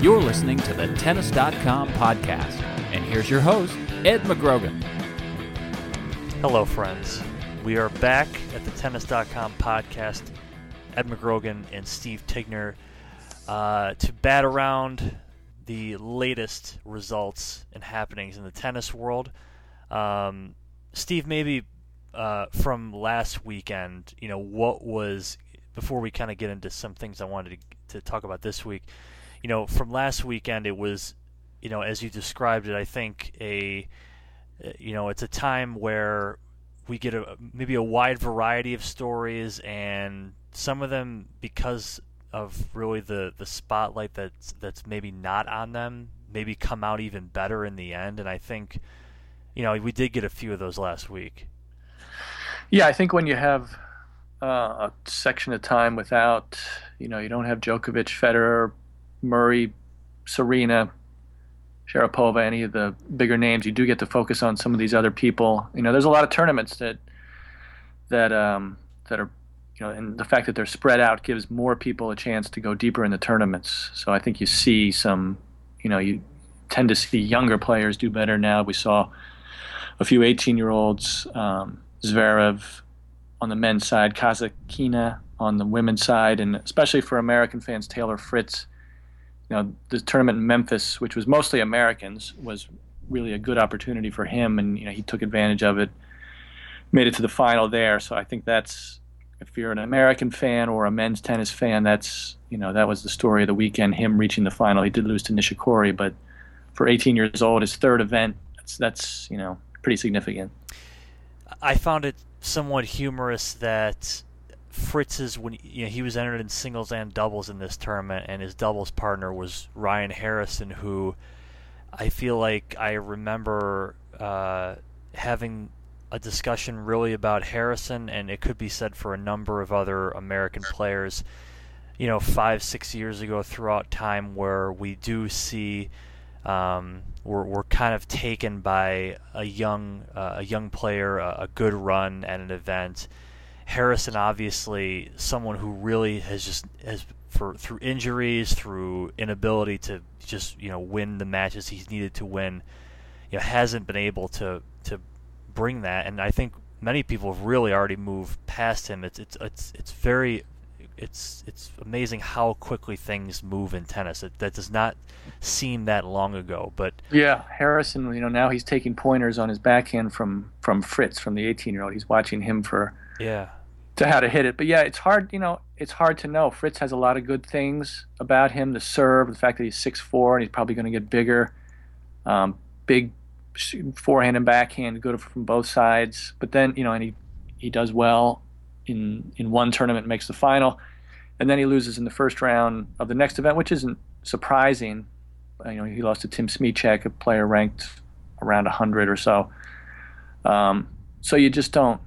You're listening to the Tennis.com podcast. And here's your host, Ed McGrogan. Hello, friends. We are back at the Tennis.com podcast. Ed McGrogan and Steve Tignor uh, to bat around the latest results and happenings in the tennis world. Um, Steve, maybe uh, from last weekend, you know, what was before we kind of get into some things I wanted to, to talk about this week you know, from last weekend, it was, you know, as you described it, I think a, you know, it's a time where we get a maybe a wide variety of stories, and some of them because of really the the spotlight that's that's maybe not on them, maybe come out even better in the end. And I think, you know, we did get a few of those last week. Yeah, I think when you have uh, a section of time without, you know, you don't have Djokovic, Federer, Murray, Serena, Sharapova, any of the bigger names, you do get to focus on some of these other people. You know, there's a lot of tournaments that that um, that are, you know, and the fact that they're spread out gives more people a chance to go deeper in the tournaments. So I think you see some, you know, you tend to see younger players do better now. We saw a few 18-year-olds, um, Zverev on the men's side, Kasatkina on the women's side, and especially for American fans, Taylor Fritz you know, the tournament in Memphis, which was mostly Americans, was really a good opportunity for him, and you know he took advantage of it, made it to the final there. So I think that's if you're an American fan or a men's tennis fan, that's you know that was the story of the weekend. Him reaching the final. He did lose to Nishikori, but for 18 years old, his third event, that's that's you know pretty significant. I found it somewhat humorous that Fritz's when you know he was entered in singles and doubles in this tournament, and his doubles partner was Ryan Harrison, who I feel like I remember uh, having a discussion really about Harrison, and it could be said for a number of other American players. You know, five six years ago, throughout time, where we do see. Um, we're, we're kind of taken by a young uh, a young player, a, a good run at an event, Harrison, obviously, someone who really has just has for through injuries, through inability to just you know win the matches he's needed to win, you know, hasn't been able to to bring that. And I think many people have really already moved past him. It's it's it's it's very it's it's amazing how quickly things move in tennis. It, that does not seem that long ago, but yeah, Harrison. You know, now he's taking pointers on his backhand from from Fritz, from the 18 year old. He's watching him for yeah to how to hit it. But yeah, it's hard. You know, it's hard to know. Fritz has a lot of good things about him: the serve, the fact that he's six four and he's probably going to get bigger. Um, big forehand and backhand, good from both sides. But then you know, and he he does well in in one tournament, makes the final, and then he loses in the first round of the next event, which isn't surprising. You know, he lost to Tim Smyczek, a player ranked around 100 or so. Um, so you just don't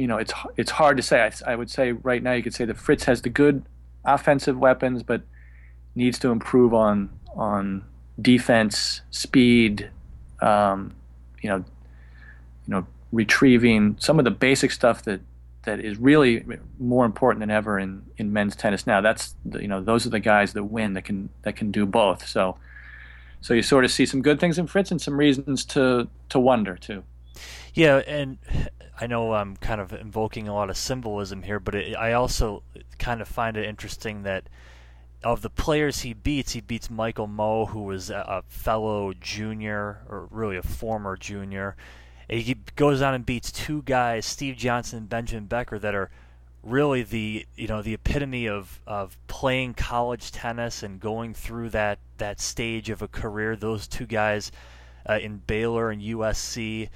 you know, it's it's hard to say. I, I would say right now you could say that Fritz has the good offensive weapons, but needs to improve on on defense, speed, um, you know, you know, retrieving some of the basic stuff that that is really more important than ever in, in men's tennis now. That's the, you know those are the guys that win that can that can do both. So so you sort of see some good things in Fritz and some reasons to to wonder too. Yeah, and I know I'm kind of invoking a lot of symbolism here, but it, I also kind of find it interesting that of the players he beats, he beats Michael Mmoh, who was a, fellow junior, or really a former junior. And he goes on and beats two guys, Steve Johnson and Benjamin Becker, that are really the you know the epitome of of playing college tennis and going through that that stage of a career. Those two guys uh, in Baylor and USC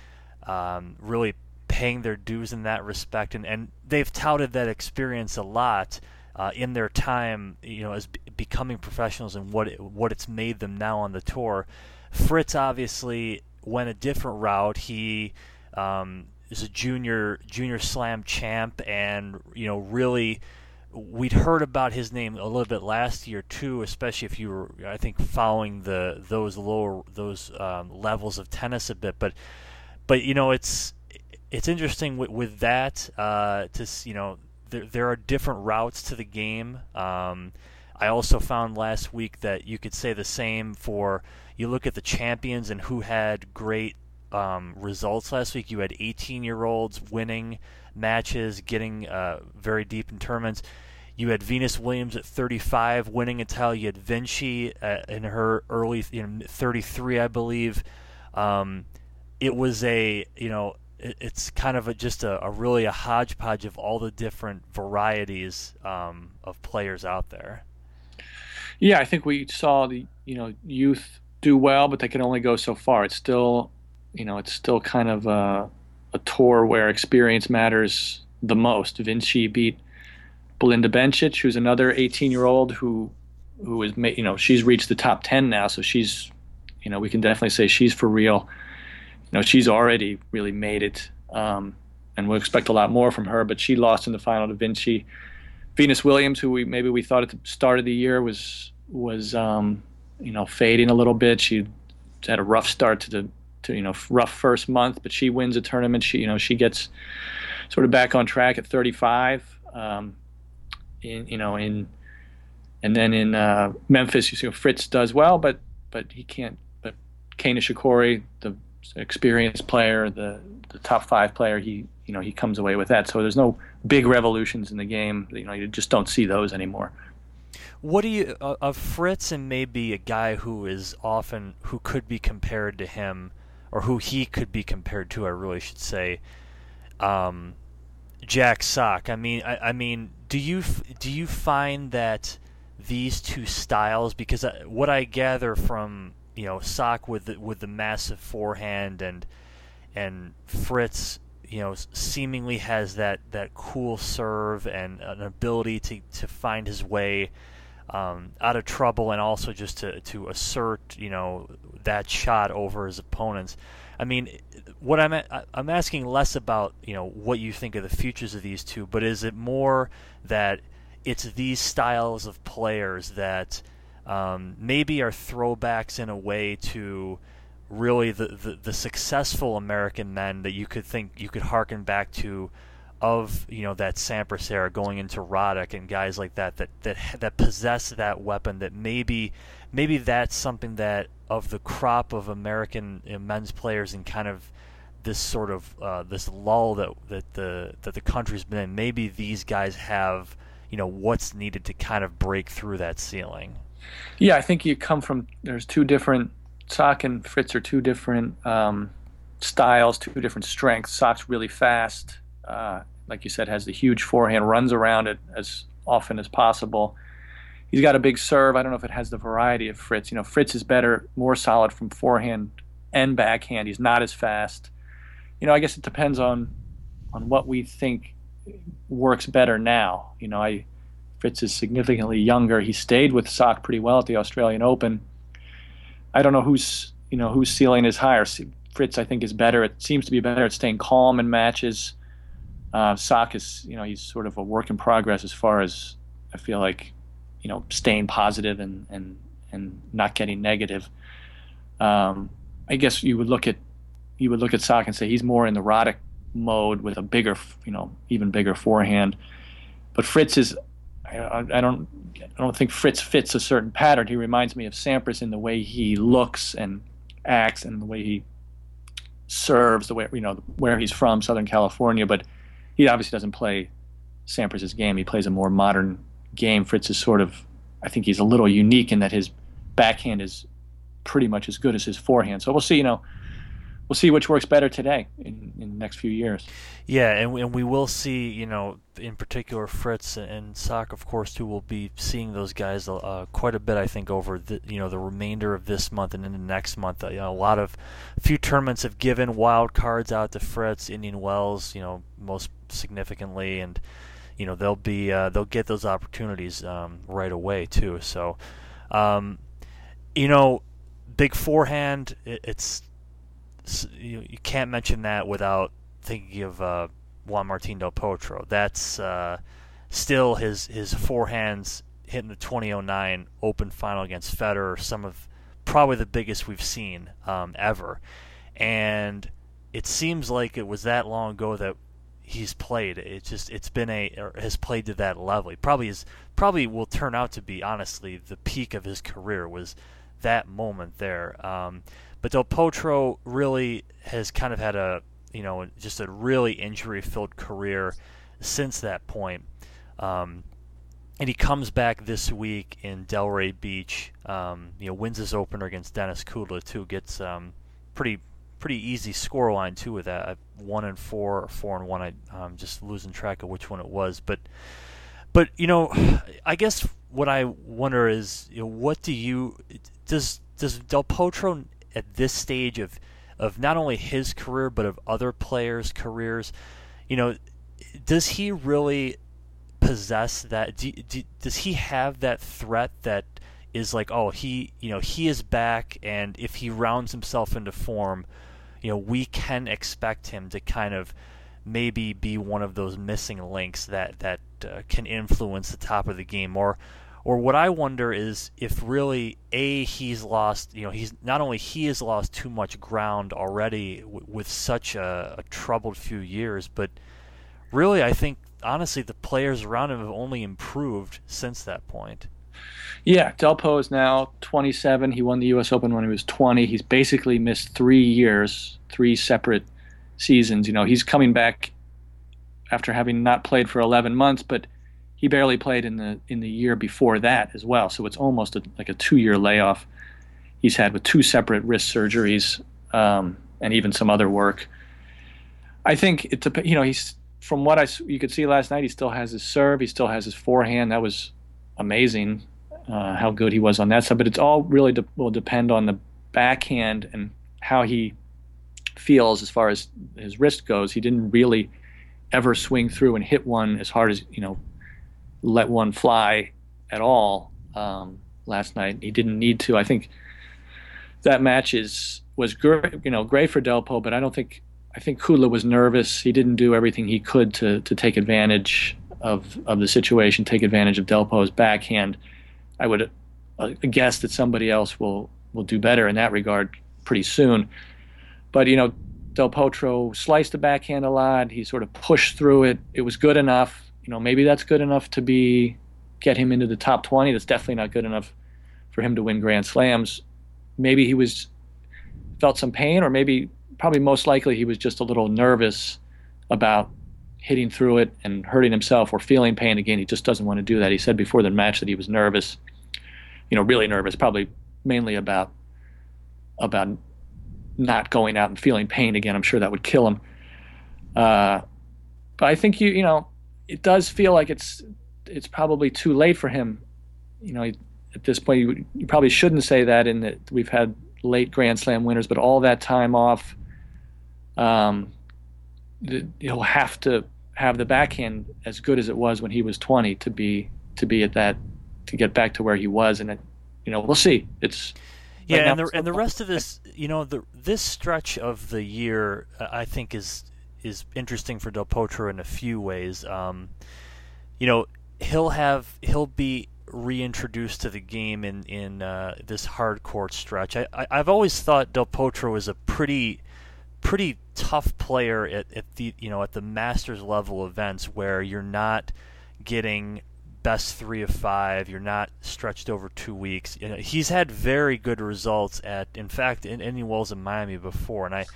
um, really paying their dues in that respect, and and they've touted that experience a lot. Uh, in their time, you know, as b- becoming professionals and what it, what it's made them now on the tour, Fritz obviously went a different route. He um, is a junior junior slam champ, and you know really we'd heard about his name a little bit last year too, especially if you were I think following the those lower those um, levels of tennis a bit. But but you know it's it's interesting with, with that uh, to you know there there are different routes to the game. Um, I also found last week that you could say the same for you look at the champions and who had great um, results last week. You had 18 year olds winning matches, getting uh, very deep in tournaments. You had Venus Williams at 35 winning title. You had Vinci uh, in her early, you know, 33, I believe. Um, it was a, you know, it, it's kind of a, just a, a, really a hodgepodge of all the different varieties um, of players out there. Yeah, I think we saw the, you know, youth do well, but they can only go so far. It's still you know, it's still kind of a, a tour where experience matters the most. Vinci beat Belinda Bencic, who's another 18-year-old who who is you know she's reached the top 10 now, so she's you know we can definitely say she's for real. Know she's already really made it, um, and we'll expect a lot more from her. But she lost in the final to Vinci. Venus Williams, who we maybe we thought at the start of the year was was um, you know fading a little bit. She had a rough start to the to you know rough first month, but she wins a tournament. She you know she gets sort of back on track at 35. Um, in you know in and then in uh, Memphis, you see Fritz does well, but but he can't. But Kei Nishikori, the experienced player, the the top five player, he you know he comes away with that. So there's no big revolutions in the game. You know you just don't see those anymore. What do you uh, of Fritz and maybe a guy who is often who could be compared to him? or who he could be compared to, I really should say. Um, Jack Sock. I mean, I, I, mean, do you do you find that these two styles? Because I, what I gather from you know Sock with the, with the massive forehand and and Fritz, you know, seemingly has that that cool serve and an ability to to find his way um, out of trouble and also just to, to assert you know that shot over his opponents. I mean, what I'm I'm asking less about you know what you think of the futures of these two, but is it more that it's these styles of players that um, maybe are throwbacks in a way to really the, the, the successful American men that you could think you could harken back to of you know that Sampras era going into Roddick and guys like that that that that possess that weapon that maybe maybe that's something that of the crop of American know, men's players and kind of this sort of uh, this lull that that the that the country's been in maybe these guys have you know what's needed to kind of break through that ceiling yeah I think you come from there's two different Sock and Fritz are two different um, styles two different strengths Sock's really fast uh, like you said, has the huge forehand, runs around it as often as possible. He's got a big serve. I don't know if it has the variety of Fritz. You know, Fritz is better, more solid from forehand and backhand. He's not as fast. You know, I guess it depends on on what we think works better now. You know, I Fritz is significantly younger. He stayed with Sock pretty well at the Australian Open. I don't know who's you know whose ceiling is higher. Fritz, I think, is better. It seems to be better at staying calm in matches uh, Sock is, you know, he's sort of a work in progress as far as I feel like, you know, staying positive and and and not getting negative. Um, I guess you would look at you would look at Sock and say he's more in the Roddick mode with a bigger, you know, even bigger forehand. But Fritz is, I, I don't, I don't think Fritz fits a certain pattern. He reminds me of Sampras in the way he looks and acts and the way he serves, the way you know where he's from, Southern California. But he obviously doesn't play Sampras's game. He plays a more modern game. Fritz is sort of, I think he's a little unique in that his backhand is pretty much as good as his forehand. So we'll see. You know, we'll see which works better today in, in the next few years. Yeah, and, and we will see, you know, in particular Fritz and Sock, of course, too, will be seeing those guys uh, quite a bit, I think, over the, you know, the remainder of this month and into next month. Uh, you know, a lot of, few tournaments have given wild cards out to Fritz, Indian Wells, you know, most significantly, and, you know, they'll be, uh, they'll get those opportunities um, right away, too. So, um, you know, big forehand, it, it's, you, you can't mention that without thinking of uh, Juan Martín del Potro. That's uh, still his his forehands hitting the 2009 Open final against Federer, some of probably the biggest we've seen um, ever. And it seems like it was that long ago that he's played. It just it's been a has played to that level. He probably is probably will turn out to be honestly the peak of his career was that moment there. Um, but Del Potro really has kind of had a you know, just a really injury-filled career since that point. Um, and he comes back this week in Delray Beach. Um, you know, wins his opener against Denis Kudla too. Gets um, pretty pretty easy score line too with that one and four or four and one. I am just losing track of which one it was, but but you know, I guess what I wonder is, you know, what do you does does Del Potro at this stage of of not only his career but of other players' careers. You know, does he really possess that? Do, do, does he have that threat that is like, oh, he, you know, he is back, and if he rounds himself into form, you know, we can expect him to kind of maybe be one of those missing links that that uh, can influence the top of the game, or or what I wonder is if really a he's lost. You know, he's not only he has lost too much ground already w- with such a, a troubled few years, but really I think honestly the players around him have only improved since that point. Yeah, Delpo is now 27. He won the U.S. Open when he was 20. He's basically missed three years, three separate seasons. You know, he's coming back after having not played for 11 months, but he barely played in the in the year before that as well. So it's almost a, like a two year layoff he's had with two separate wrist surgeries um, and even some other work. I think it you know he's from what I you could see last night he still has his serve he still has his forehand that was amazing uh, how good he was on that side but it's all really de- will depend on the backhand and how he feels as far as his wrist goes he didn't really ever swing through and hit one as hard as you know let one fly at all um, last night. He didn't need to. I think that match is was great, you know, great for Delpo, but I don't think I think Kudla was nervous. He didn't do everything he could to to take advantage of of the situation, take advantage of Delpo's backhand. I would uh, guess that somebody else will will do better in that regard pretty soon. But you know, Del Potro sliced the backhand a lot. He sort of pushed through it. It was good enough you know, maybe that's good enough to be get him into the top 20. That's definitely not good enough for him to win Grand Slams. Maybe he was felt some pain, or maybe probably most likely he was just a little nervous about hitting through it and hurting himself or feeling pain again. He just doesn't want to do that. He said before the match that he was nervous, you know, really nervous, probably mainly about about not going out and feeling pain again. I'm sure that would kill him. Uh, but I think you you know it does feel like it's it's probably too late for him. You know, at this point, you, you probably shouldn't say that in that we've had late Grand Slam winners, but all that time off, um, he'll have to have the backhand as good as it was when he was 20 to be to be at that to get back to where he was, and it, you know, we'll see. It's yeah, right and the and the rest of this, you know, the this stretch of the year, I think is is interesting for Del Potro in a few ways. Um, you know, he'll have he'll be reintroduced to the game in in uh, this hard court stretch. I, I have always thought Del Potro is a pretty pretty tough player at, at the you know at the Masters level events where you're not getting best three of five. You're not stretched over two weeks. You know, he's had very good results at, in fact, in Indian Wells in Miami before, and I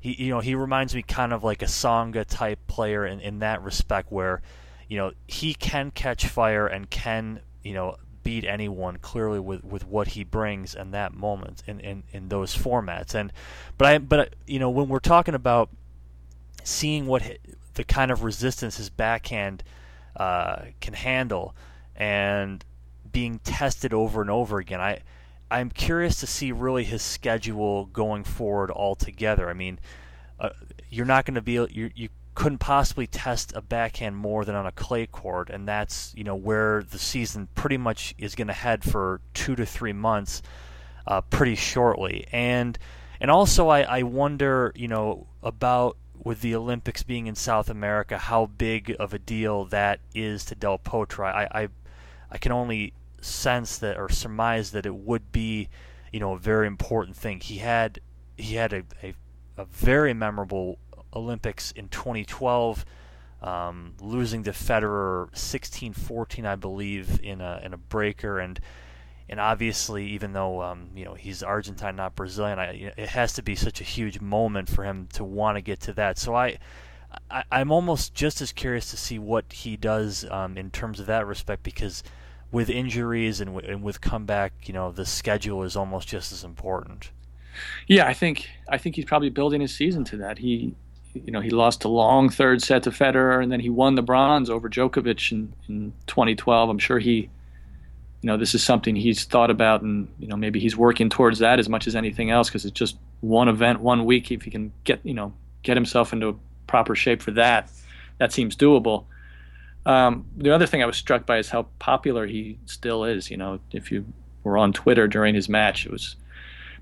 he you know he reminds me kind of like a Tsonga type player in, in that respect where you know he can catch fire and can you know beat anyone clearly with, with what he brings in that moment in, in, in those formats. And but I but you know when we're talking about seeing what the kind of resistance his backhand uh, can handle and being tested over and over again, I I'm curious to see really his schedule going forward altogether. I mean, uh, you're not going to be you you couldn't possibly test a backhand more than on a clay court, and that's you know where the season pretty much is going to head for two to three months, uh, pretty shortly. And and also I, I wonder you know about with the Olympics being in South America, how big of a deal that is to Del Potro. I I, I can only sense that or surmise that it would be you know a very important thing. He had he had a, a, a very memorable Olympics in 2012, um, losing to Federer 16-14, I believe, in a in a breaker, and and obviously, even though um, you know he's Argentine, not Brazilian, I, it has to be such a huge moment for him to want to get to that. So I. I, am almost just as curious to see what he does um, in terms of that respect because with injuries and, w- and with comeback, you know, the schedule is almost just as important. Yeah, I think I think he's probably building his season to that. He you know, he lost a long third set to Federer, and then he won the bronze over Djokovic in, in 2012. I'm sure he, you know, this is something he's thought about, and you know, maybe he's working towards that as much as anything else because it's just one event, one week. If he can get, you know, get himself into proper shape for that, that seems doable. Um, the other thing I was struck by is how popular he still is. You know, if you were on Twitter during his match, it was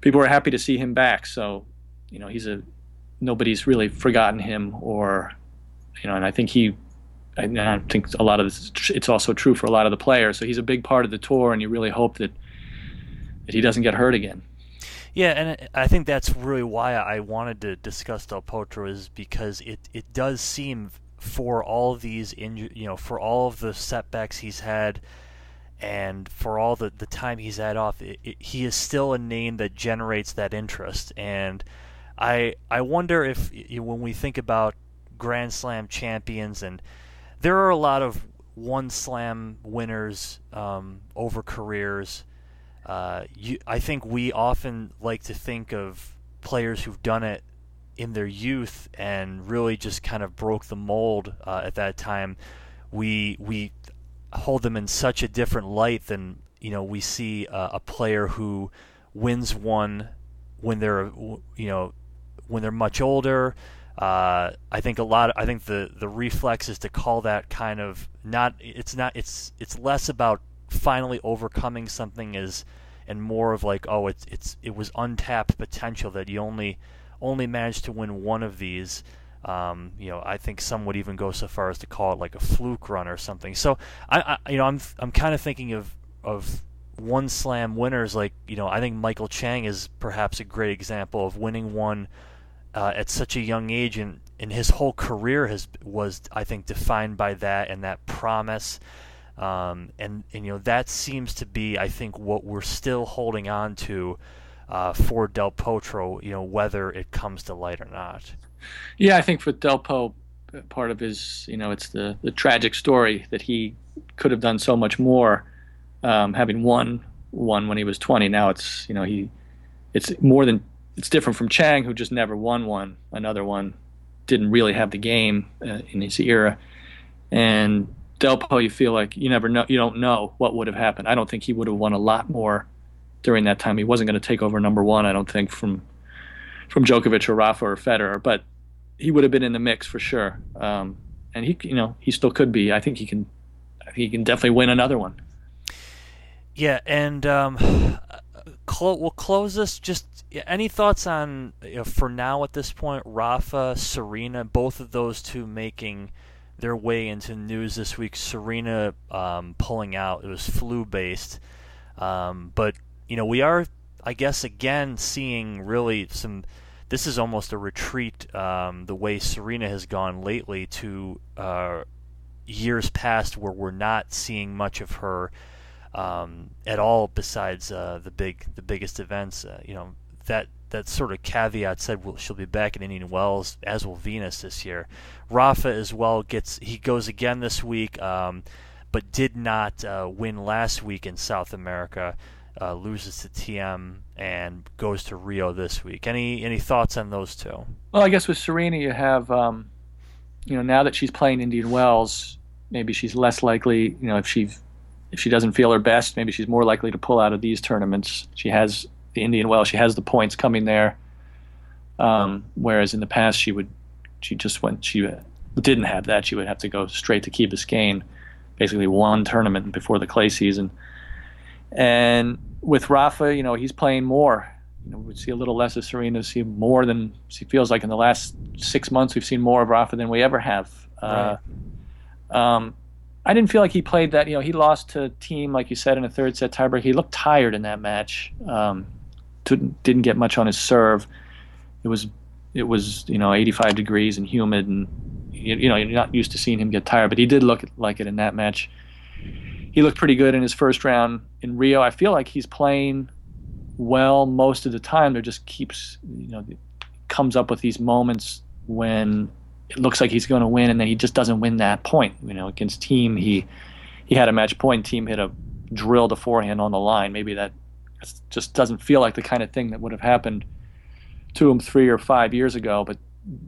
people were happy to see him back. So, you know, he's a nobody's really forgotten him or you know and i think he I, think a lot of this it's also true for a lot of the players so he's a big part of the tour and you really hope that that he doesn't get hurt again yeah and i think that's really why i wanted to discuss del potro is because it, it does seem for all these inju- you know for all of the setbacks he's had and for all the, the time he's had off it, it, he is still a name that generates that interest and I I wonder if when we think about Grand Slam champions, and there are a lot of one slam winners um, over careers. Uh, you, I think we often like to think of players who've done it in their youth and really just kind of broke the mold uh, at that time. We we hold them in such a different light than you know we see uh, a player who wins one when they're you know when they're much older. Uh, I think a lot. Of, I think the the reflex is to call that kind of not. It's not. It's it's less about finally overcoming something is, and more of like, oh, it's it's it was untapped potential that you only only managed to win one of these. Um, you know, I think some would even go so far as to call it like a fluke run or something. So I, I you know, I'm I'm kind of thinking of of one slam winners like you know I think Michael Chang is perhaps a great example of winning one uh, at such a young age, and, and his whole career has was I think defined by that and that promise. Um, and, and you know that seems to be I think what we're still holding on to uh, for Del Potro. You know whether it comes to light or not. Yeah, I think for Del Po, part of his you know it's the the tragic story that he could have done so much more, um, having won one when he was 20. Now it's you know he it's more than it's different from Chang, who just never won one. Another one didn't really have the game uh, in his era. And Delpo, you feel like you never know, you don't know what would have happened. I don't think he would have won a lot more during that time. He wasn't going to take over number one, I don't think, from from Djokovic or Rafa or Federer, but he would have been in the mix for sure. Um, and he, you know, he still could be. I think he can. He can definitely win another one. Yeah, and um, clo- we'll close this just any thoughts on you know, for now at this point, Rafa, Serena, both of those two making their way into news this week. Serena um, pulling out; it was flu based, um, but you know we are, I guess, again seeing really some. This is almost a retreat. Um, the way Serena has gone lately to uh, years past, where we're not seeing much of her. Um, at all besides uh, the big the biggest events. Uh, you know, that that sort of caveat said well, she'll be back in Indian Wells, as will Venus this year. Rafa as well gets he goes again this week, um, but did not uh, win last week in South America. Uh, loses to Thiem and goes to Rio this week. Any any thoughts on those two? Well, I guess with Serena, you have, um, you know, now that she's playing Indian Wells, maybe she's less likely, you know, if she if she doesn't feel her best, maybe she's more likely to pull out of these tournaments. She has the Indian Wells, she has the points coming there. Um, whereas in the past, she would, she just went, she didn't have that. She would have to go straight to Key Biscayne, basically one tournament before the clay season. And with Rafa, you know, he's playing more. You know, we see a little less of Serena, see more than she feels like in the last six months. We've seen more of Rafa than we ever have. Right. Uh, um, I didn't feel like he played that. You know, he lost to a Thiem like you said, in a third set tiebreak. He looked tired in that match. Um, didn't, didn't get much on his serve. It was it was you know 85 degrees and humid, and you, you know you're not used to seeing him get tired, but he did look like it in that match. He looked pretty good in his first round in Rio. I feel like he's playing well most of the time. There just keeps you know comes up with these moments when it looks like he's going to win, and then he just doesn't win that point. You know, against Thiem, he he had a match point. Thiem hit a drilled a forehand on the line. Maybe that just doesn't feel like the kind of thing that would have happened to him three or five years ago. But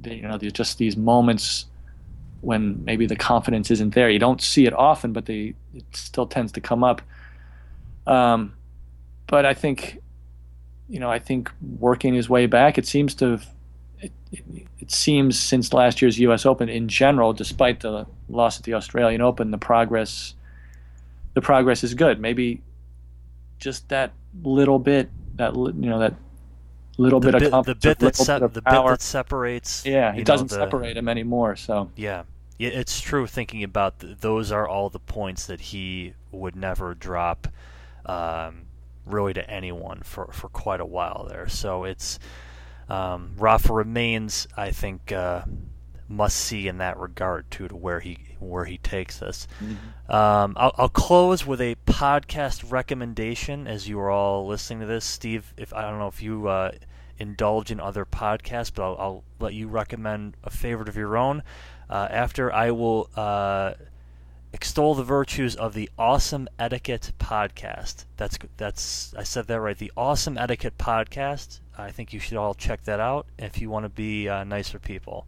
you know, there's just these moments when maybe the confidence isn't there. You don't see it often, but they it still tends to come up. Um, but I think, you know, I think working his way back, it seems to. Have, it, it, seems since last year's U.S. Open, in general, despite the loss at the Australian Open, the progress, the progress is good. Maybe just that little bit, that you know, that little The bit bit, of the confidence, bit that se- bit the bit that separates. yeah, it doesn't the- separate him anymore. So Yeah, yeah, it's true. Thinking about th- those are all the points that he would never drop, um, really to anyone for for quite a while there. So it's um, Rafa remains, I think, uh, must see in that regard too, to where he where he takes us. Um, I'll, I'll close with a podcast recommendation as you are all listening to this, Steve. If I don't know if you uh, indulge in other podcasts, but I'll, I'll let you recommend a favorite of your own. Uh, after I will uh, extol the virtues of the Awesome Etiquette podcast. That's that's I said that right. The Awesome Etiquette podcast. I think you should all check that out if you want to be uh, nicer people.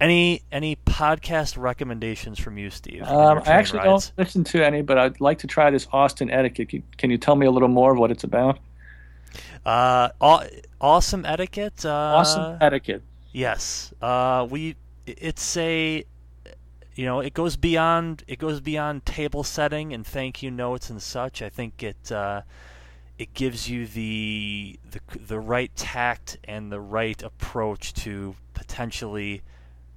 Any any podcast recommendations from you, Steve? um, I actually rides? don't listen to any, but I'd like to try this Austin etiquette. Can- Can you tell me a little more of what it's about? Uh, aw- awesome etiquette. Uh, Awesome etiquette. Yes. Uh, we. It's a. You know, it goes beyond. It goes beyond table setting and thank you notes and such. I think it. Uh, it gives you the the the right tact and the right approach to potentially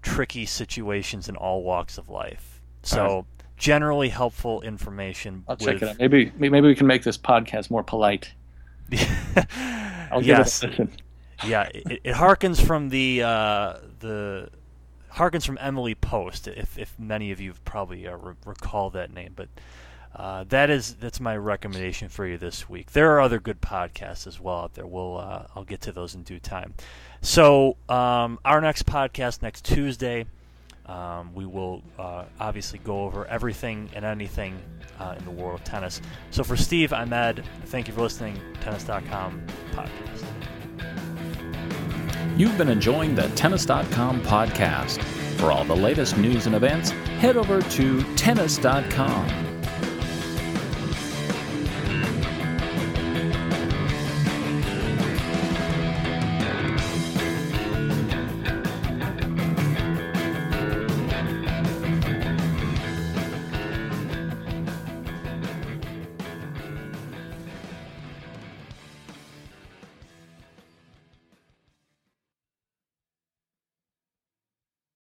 tricky situations in all walks of life. So generally helpful information. I'll check it out. Maybe maybe we can make this podcast more polite. I'll yes. it a listen. yeah, it, it harkens from the uh, the harkens from Emily Post. If if many of you probably uh, re- recall that name, but uh, that is that's my recommendation for you this week. There are other good podcasts as well out there. We'll uh, I'll get to those in due time. So um, our next podcast next Tuesday. Um, we will uh, obviously go over everything and anything uh, in the world of tennis. So for Steve, I'm Ed. Thank you for listening. Tennis.com podcast. You've been enjoying the Tennis.com podcast. For all the latest news and events, head over to Tennis.com.